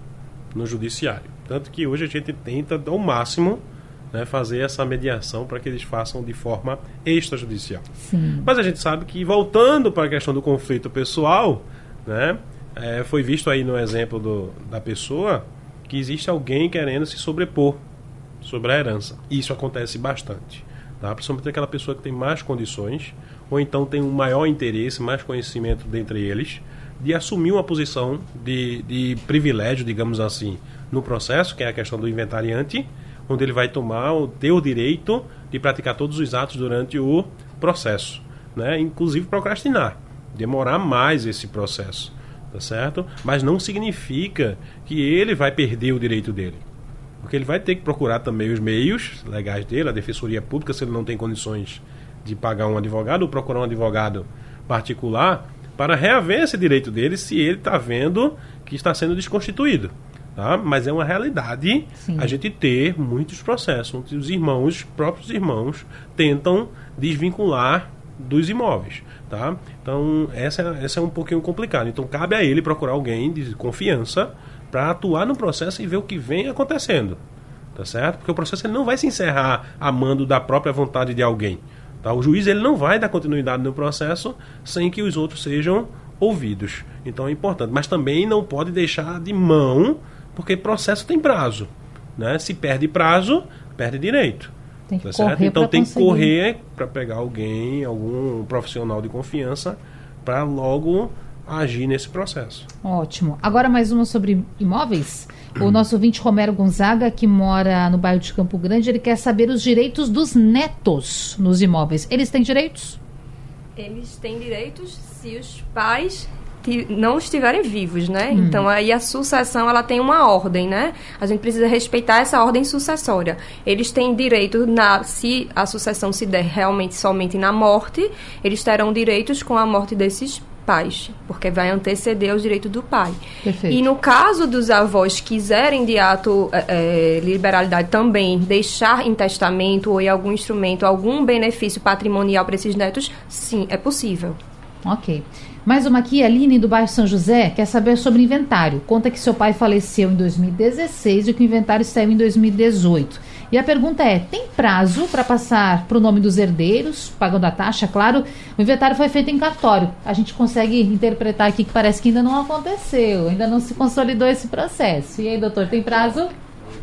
no judiciário. Tanto que hoje a gente tenta, ao máximo, né, fazer essa mediação para que eles façam de forma extrajudicial. Sim. Mas a gente sabe que, voltando para a questão do conflito pessoal, né, é, foi visto aí no exemplo do, da pessoa que existe alguém querendo se sobrepor sobre a herança. Isso acontece bastante. Tá? Principalmente aquela pessoa que tem mais condições, ou então tem um maior interesse, mais conhecimento dentre eles, de assumir uma posição de, de privilégio, digamos assim, no processo, que é a questão do inventariante, onde ele vai tomar o ter o direito de praticar todos os atos durante o processo, né? Inclusive procrastinar, demorar mais esse processo, tá certo? Mas não significa que ele vai perder o direito dele. Porque ele vai ter que procurar também os meios legais dele, a defensoria pública, se ele não tem condições de pagar um advogado ou procurar um advogado particular, para reaver esse direito dele se ele está vendo que está sendo desconstituído. Tá? Mas é uma realidade Sim. a gente ter muitos processos onde os irmãos, os próprios irmãos, tentam desvincular dos imóveis. Tá? Então, essa, essa é um pouquinho complicado. Então, cabe a ele procurar alguém de confiança para atuar no processo e ver o que vem acontecendo. Tá certo? Porque o processo ele não vai se encerrar a mando da própria vontade de alguém. Tá? O juiz ele não vai dar continuidade no processo sem que os outros sejam ouvidos. Então é importante. Mas também não pode deixar de mão, porque processo tem prazo. Né? Se perde prazo, perde direito. Tem que tá certo? Então tem conseguir. que correr para pegar alguém, algum profissional de confiança, para logo agir nesse processo. Ótimo. Agora mais uma sobre imóveis. O nosso ouvinte Romero Gonzaga, que mora no bairro de Campo Grande, ele quer saber os direitos dos netos nos imóveis. Eles têm direitos? Eles têm direitos se os pais não estiverem vivos, né? Hum. Então aí a sucessão ela tem uma ordem, né? A gente precisa respeitar essa ordem sucessória. Eles têm direito na se a sucessão se der realmente somente na morte, eles terão direitos com a morte desses pais, porque vai anteceder os direitos do pai. Perfeito. E no caso dos avós quiserem de ato é, liberalidade também deixar em testamento ou em algum instrumento algum benefício patrimonial para esses netos, sim, é possível. Ok. Mais uma aqui, Aline, do bairro São José, quer saber sobre inventário. Conta que seu pai faleceu em 2016 e que o inventário saiu em 2018. E a pergunta é: tem prazo para passar para o nome dos herdeiros, pagando a taxa, claro? O inventário foi feito em cartório. A gente consegue interpretar aqui que parece que ainda não aconteceu, ainda não se consolidou esse processo. E aí, doutor, tem prazo?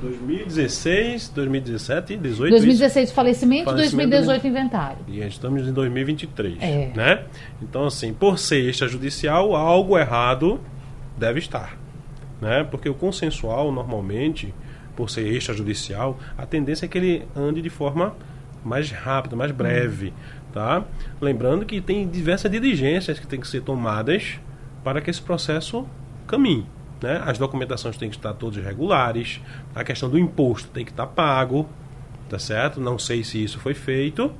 2016, 2017, 18. 2016 falecimento, falecimento 2018 inventário. E estamos em 2023, é. né? Então assim, por ser extrajudicial, algo errado deve estar, né? Porque o consensual normalmente por ser extrajudicial, a tendência é que ele ande de forma mais rápida, mais breve, tá? Lembrando que tem diversas diligências que têm que ser tomadas para que esse processo caminhe. Né? As documentações têm que estar todas regulares, a questão do imposto tem que estar pago, tá certo? Não sei se isso foi feito,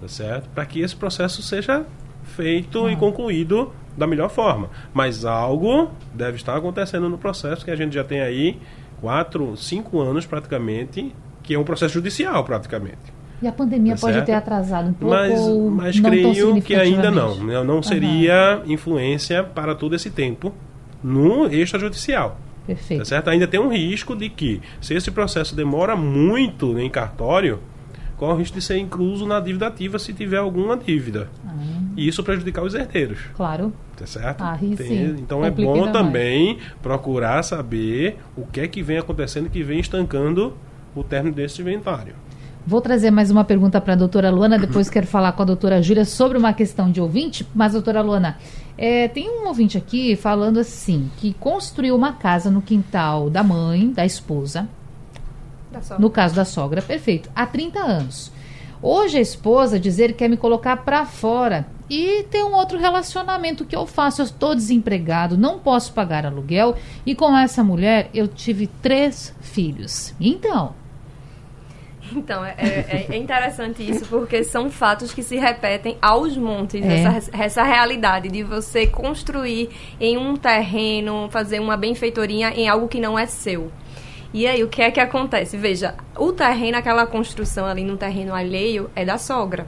tá certo? Para que esse processo seja feito e concluído da melhor forma. Mas algo deve estar acontecendo no processo que a gente já tem aí quatro, cinco anos praticamente, que é um processo judicial praticamente. E a pandemia tá pode ter atrasado um pouco? Mas, mas creio que ainda não. Né? Não seria uhum. influência para todo esse tempo no extrajudicial. Perfeito. Tá certo? Ainda tem um risco de que, se esse processo demora muito em cartório, corre o risco de ser incluso na dívida ativa se tiver alguma dívida. Ah. E isso prejudicar os herdeiros. Claro. Tá certo? Ah. Tem- então Complica é bom também procurar saber o que é que vem acontecendo que vem estancando o término desse inventário. Vou trazer mais uma pergunta para a doutora Luana, depois quero falar com a doutora Júlia sobre uma questão de ouvinte. Mas, doutora Luana, é, tem um ouvinte aqui falando assim, que construiu uma casa no quintal da mãe, da esposa. No caso da sogra, perfeito, há 30 anos. Hoje a esposa dizer que quer me colocar para fora e tem um outro relacionamento que eu faço. Eu estou desempregado, não posso pagar aluguel e com essa mulher eu tive três filhos. Então, Então, é, é- é interessante isso, porque são fatos que se repetem aos montes. É. Essa, essa realidade de você construir em um terreno, fazer uma benfeitoria em algo que não é seu. E aí, o que é que acontece? Veja, o terreno, aquela construção ali no terreno alheio, é da sogra.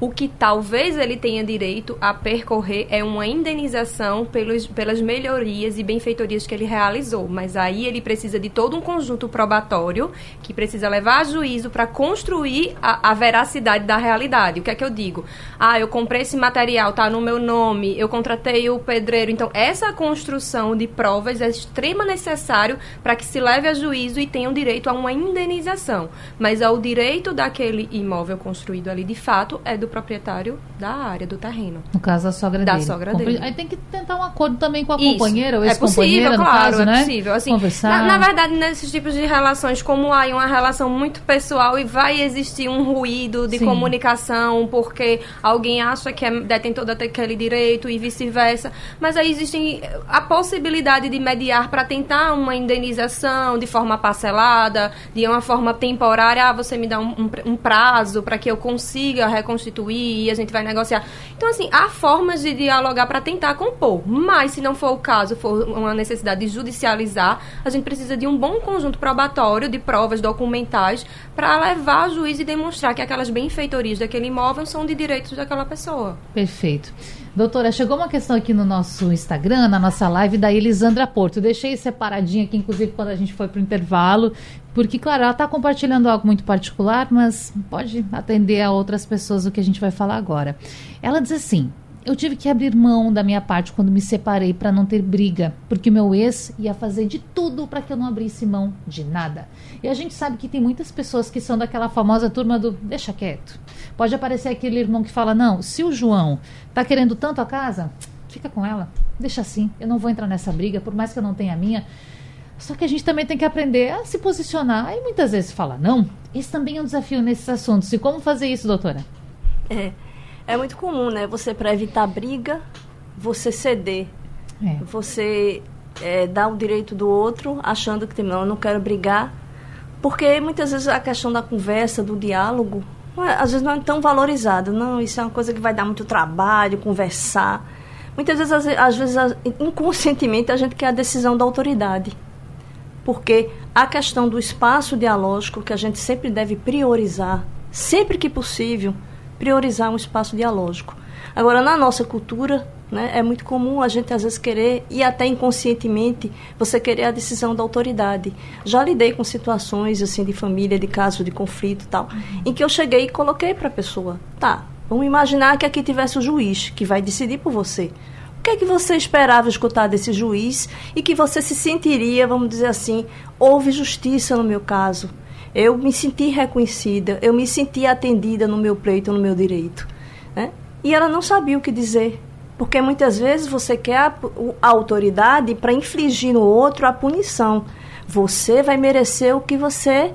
O que talvez ele tenha direito a percorrer é uma indenização pelos, pelas melhorias e benfeitorias que ele realizou. Mas aí ele precisa de todo um conjunto probatório que precisa levar a juízo para construir a, a veracidade da realidade. O que é que eu digo? Ah, eu comprei esse material, tá no meu nome, eu contratei o pedreiro. Então, essa construção de provas é extrema necessário para que se leve a juízo e tenham direito a uma indenização. Mas ao direito daquele imóvel construído ali, de fato, é do proprietário da área, do terreno. no caso da sogra Da dele. sogra Compre- dele. Aí tem que tentar um acordo também com a Isso. companheira ou é ex-companheira, possível, no claro, caso, é né? possível. Assim, Conversar. na, na verdade, nesses tipos de relações, como há uma relação muito pessoal e vai existir um ruído de Sim. comunicação porque alguém acha que é detentor daquele direito e vice-versa, mas aí existe a possibilidade de mediar para tentar uma indenização de forma parcelada, de uma forma temporária, ah, você me dá um- um prazo para que eu consiga reconstituir e a gente vai negociar. Então, assim, há formas de dialogar para tentar compor, mas se não for o caso, for uma necessidade de judicializar, a gente precisa de um bom conjunto probatório de provas documentais para levar ao juiz e demonstrar que aquelas benfeitorias daquele imóvel são de direitos daquela pessoa. Perfeito. Doutora, chegou uma questão aqui no nosso Instagram, na nossa live, da Elisandra Porto. Deixei separadinha aqui, inclusive, quando a gente foi para o intervalo, porque, claro, ela está compartilhando algo muito particular, mas pode atender a outras pessoas o que a gente vai falar agora. Ela diz assim: Eu tive que abrir mão da minha parte quando me separei para não ter briga, porque meu ex ia fazer de tudo para que eu não abrisse mão de nada. E a gente sabe que tem muitas pessoas que são daquela famosa turma do deixa quieto. Pode aparecer aquele irmão que fala: Não, se o João tá querendo tanto a casa, fica com ela, deixa assim, eu não vou entrar nessa briga, por mais que eu não tenha a minha. Só que a gente também tem que aprender a se posicionar e muitas vezes falar não. Esse também é um desafio nesses assuntos. E como fazer isso, doutora? É, é muito comum, né? Você, para evitar briga, você ceder. É. Você é, dá o direito do outro, achando que tem, não, eu não quero brigar. Porque muitas vezes a questão da conversa, do diálogo, é- às vezes não é tão valorizado. Não, isso é uma coisa que vai dar muito trabalho, conversar. Muitas vezes, às, às vezes, inconscientemente, a gente quer a decisão da autoridade. Porque a questão do espaço dialógico, que a gente sempre deve priorizar, sempre que possível, priorizar um espaço dialógico. Agora, na nossa cultura, né, é muito comum a gente às vezes querer, e até inconscientemente, você querer a decisão da autoridade. Já lidei com situações assim de família, de caso de conflito tal, em que eu cheguei e coloquei para a pessoa: tá, vamos imaginar que aqui tivesse o juiz que vai decidir por você. O que é que você esperava escutar desse juiz e que você se sentiria, vamos dizer assim, houve justiça no meu caso? Eu me senti reconhecida, eu me senti atendida no meu pleito, no meu direito. Né? E ela não sabia o que dizer. Porque muitas vezes você quer a, a autoridade para infligir no outro a punição. Você vai merecer o que você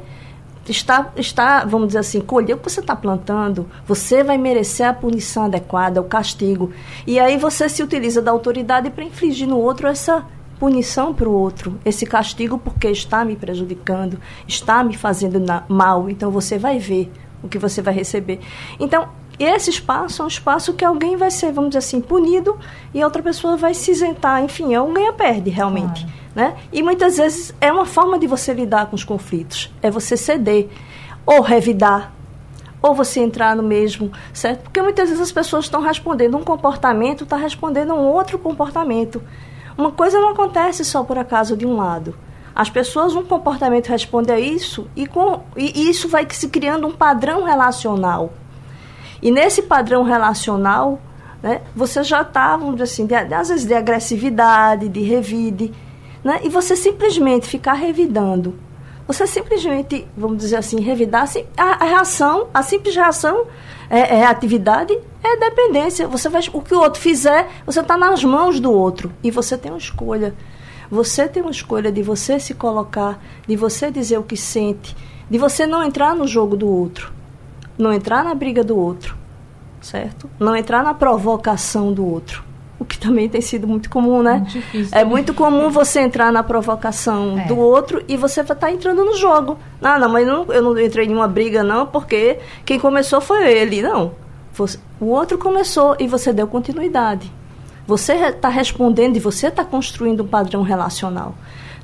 está, está, vamos dizer assim, colher o que você está plantando, você vai merecer a punição adequada, o castigo. E aí você se utiliza da autoridade para infligir no outro essa punição para o outro, esse castigo porque está me prejudicando, está me fazendo mal. Então você vai ver o que você vai receber. Então, esse espaço é um espaço que alguém vai ser, vamos dizer assim, punido e a outra pessoa vai se isentar. Enfim, é um ganha-perde, realmente. Claro. Né? E muitas vezes é uma forma de você lidar com os conflitos. É você ceder, ou revidar, ou você entrar no mesmo, certo? Porque muitas vezes as pessoas estão respondendo um comportamento, está respondendo a um outro comportamento. Uma coisa não acontece só por acaso de um lado. As pessoas, um comportamento responde a isso e, com, e isso vai se criando um padrão relacional. E nesse padrão relacional, né, você já está, vamos dizer assim, de, às vezes de agressividade, de revide, né, e você simplesmente ficar revidando. Você simplesmente, vamos dizer assim, revidar assim, a, a reação, a simples reação é, é atividade, é dependência. Você vai, o que o outro fizer, você está nas mãos do outro e você tem uma escolha. Você tem uma escolha de você se colocar, de você dizer o que sente, de você não entrar no jogo do outro, não entrar na briga do outro, certo? Não entrar na provocação do outro. Também tem sido muito comum, né? Muito difícil, é muito comum você entrar na provocação é. do outro e você tá entrando no jogo. Ah, não, mas não, eu não entrei em uma briga, não, porque quem começou foi ele. Não. Você, o outro começou e você deu continuidade. Você está respondendo e você está construindo um padrão relacional.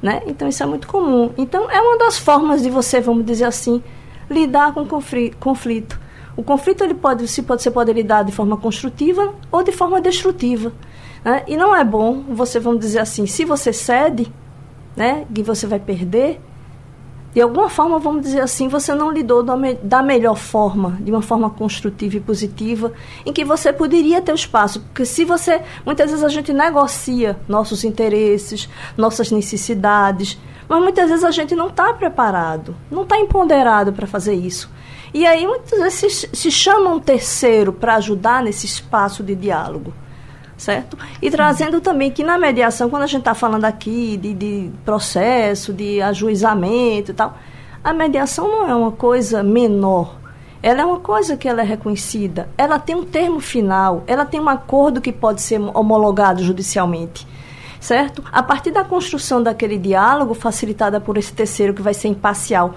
Né? Então, isso é muito comum. Então, é uma das formas de você, vamos dizer assim, lidar com conflito. O conflito ele pode, se pode, você pode lidar de forma construtiva ou de forma destrutiva. Né? E não é bom você, vamos dizer assim, se você cede, né, e você vai perder, de alguma forma, vamos dizer assim, você não lidou da, me da, melhor forma, de uma forma construtiva e positiva, em que você poderia ter o espaço. Porque se você. Muitas vezes a gente negocia nossos interesses, nossas necessidades, mas muitas vezes a gente não está preparado, não está empoderado para fazer isso. E aí muitas vezes se, se chama um terceiro para ajudar nesse espaço de diálogo certo? E trazendo também que na mediação, quando a gente está falando aqui de, de, processo, de ajuizamento e tal, a mediação não é uma coisa menor. Ela é uma coisa que ela é reconhecida. Ela tem um termo final. Ela tem um acordo que pode ser homologado judicialmente certo? A partir da construção daquele diálogo, facilitada por esse terceiro que vai ser imparcial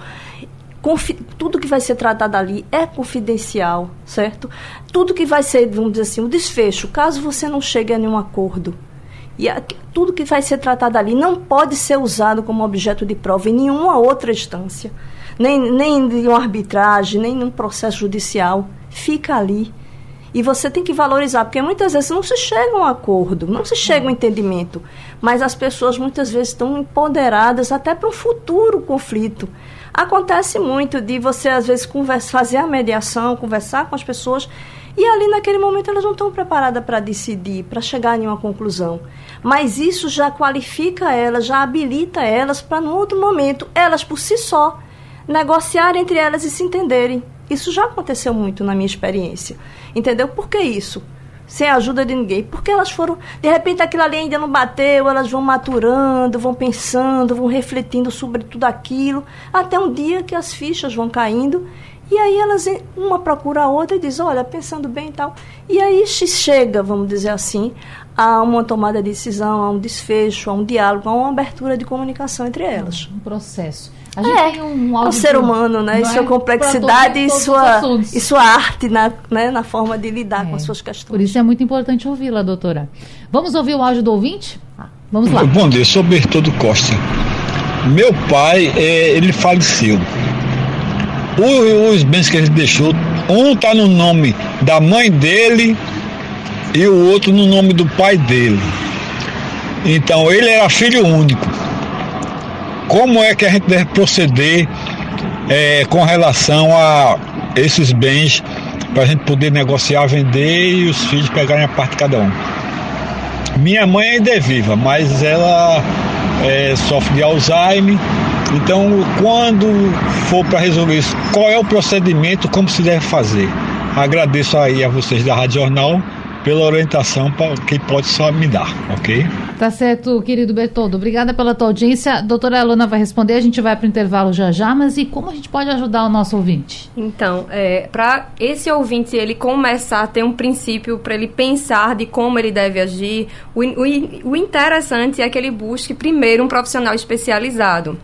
tudo que vai ser tratado ali é confidencial, certo? Tudo que vai ser, vamos dizer assim, um desfecho, caso você não chegue a nenhum acordo. E a, tudo que vai ser tratado ali não pode ser usado como objeto de prova em nenhuma outra instância, nem, nem de uma arbitragem, nem num processo judicial. Fica ali. E você tem que valorizar, porque muitas vezes não se chega a um acordo, não se chega a um entendimento, mas as pessoas muitas vezes estão empoderadas até para um futuro conflito. Acontece muito de você, às vezes, conversa, fazer a mediação, conversar com as pessoas, e ali naquele momento elas não estão preparadas para decidir, para chegar em uma conclusão. Mas isso já qualifica elas, já habilita elas para, no outro momento, elas por si só, negociar entre elas e se entenderem. Isso já aconteceu muito na minha experiência. Entendeu? Por que isso? Sem a ajuda de ninguém. Porque elas foram, de repente aquilo ali ainda não bateu, elas vão maturando, vão pensando, vão refletindo sobre tudo aquilo, até um dia que as fichas vão caindo. E aí elas, uma procura a outra e diz, olha, pensando bem e tal. E aí chega, vamos dizer assim, a uma tomada de decisão, a um desfecho, a um diálogo, a uma abertura de comunicação entre elas. Um processo. A gente é, tem um áudio. É o ser humano, né? E sua é? complexidade e, sua, e sua arte na, né? na forma de lidar é, com as suas questões. Por isso é muito importante ouvi-la, doutora. Vamos ouvir o áudio do ouvinte? Ah, vamos lá. Bom dia, sou Bertoldo Costa. Meu pai, é, ele faleceu. os bens que ele deixou, um está no nome da mãe dele e o outro no nome do pai dele. Então ele era filho único como é que a gente deve proceder é, com relação a esses bens para a gente poder negociar, vender e os filhos pegarem a parte de cada um. Minha mãe ainda é viva, mas ela é, sofre de Alzheimer. Então, quando for para resolver isso, qual é o procedimento, como se deve fazer? Agradeço aí a vocês da Rádio Jornal pela orientação que pode só me dar, ok? Tá certo, querido Bertoldo. Obrigada pela tua audiência. Doutora Elona vai responder, a gente vai para o intervalo já já, mas e como a gente pode ajudar o nosso ouvinte? Então, é, para esse ouvinte ele começar a ter um princípio para ele pensar de como ele deve agir, o, o, o interessante é que ele busque primeiro um profissional especializado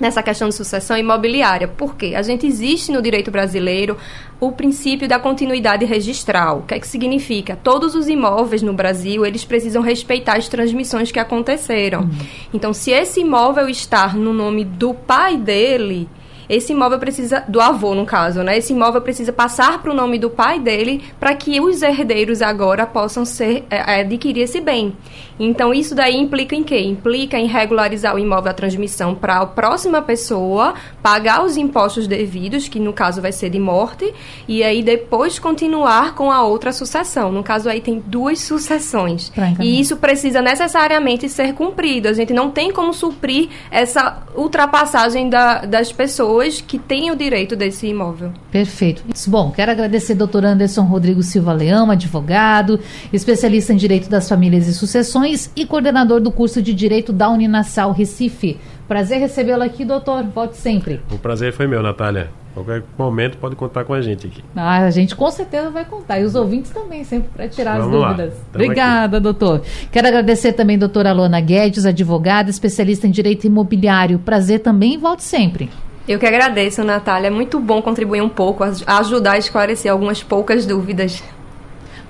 nessa questão de sucessão imobiliária. Por quê? A gente existe no direito brasileiro o princípio da continuidade registral. O que é que significa? Todos os imóveis no Brasil, eles precisam respeitar as transmissões que aconteceram. Uhum. Então, se esse imóvel estar no nome do pai dele, esse imóvel precisa do avô, no caso, né? Esse imóvel precisa passar para o nome do pai dele para que os herdeiros agora possam ser é, adquirir esse bem. Então isso daí implica em quê? Implica em regularizar o imóvel à transmissão para a próxima pessoa, pagar os impostos devidos, que no caso vai ser de morte, e aí depois continuar com a outra sucessão. No caso aí tem duas sucessões. E isso precisa necessariamente ser cumprido. A gente não tem como suprir essa ultrapassagem da, das pessoas que têm o direito desse imóvel. Perfeito. Bom, quero agradecer ao doutor Anderson Rodrigo Silva Leão, advogado, especialista em direito das famílias e sucessões e coordenador do curso de Direito da Uninasal Recife. Prazer recebê-lo aqui, doutor. Volte sempre. O prazer foi meu, Natália. Qualquer momento pode contar com a gente aqui. Ah, a gente com certeza vai contar. E os ouvintes também, sempre para tirar Vamos as dúvidas. Obrigada, aqui. doutor. Quero agradecer também a doutora Alona Guedes, advogada, especialista em direito imobiliário. Prazer também e volte sempre. Eu que agradeço, Natália. É muito bom contribuir um pouco, ajudar a esclarecer algumas poucas dúvidas.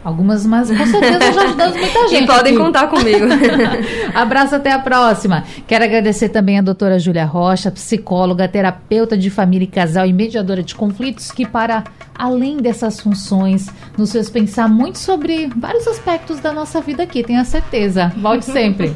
Algumas, mas com certeza já ajudamos muita gente. E podem aqui. contar comigo. Abraço, até a próxima. Quero agradecer também a doutora Júlia Rocha, psicóloga, terapeuta de família e casal e mediadora de conflitos, que para além dessas funções, nos fez pensar muito sobre vários aspectos da nossa vida aqui, tenho a certeza. Volte sempre.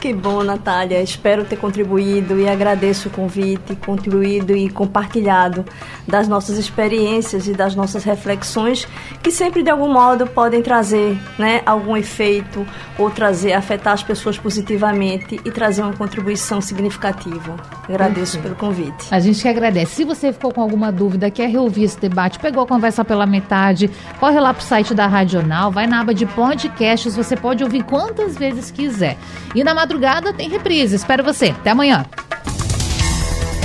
que bom, Natália. Espero ter contribuído e agradeço o convite, contribuído e compartilhado das nossas experiências e das nossas reflexões, que sempre de algum modo podem trazer né, algum efeito ou trazer, afetar as pessoas positivamente e trazer uma contribuição significativa. Agradeço pelo convite. A gente que agradece. Se você ficou com alguma dúvida, quer reouvir esse debate, a conversa pela metade, corre lá pro site da Radional, vai na aba de podcasts, você pode ouvir quantas vezes quiser. E na madrugada tem reprise. Espero você. Até amanhã.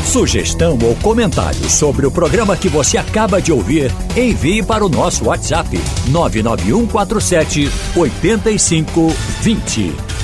Sugestão ou comentário sobre o programa que você acaba de ouvir, envie para o nosso WhatsApp 99147 8520.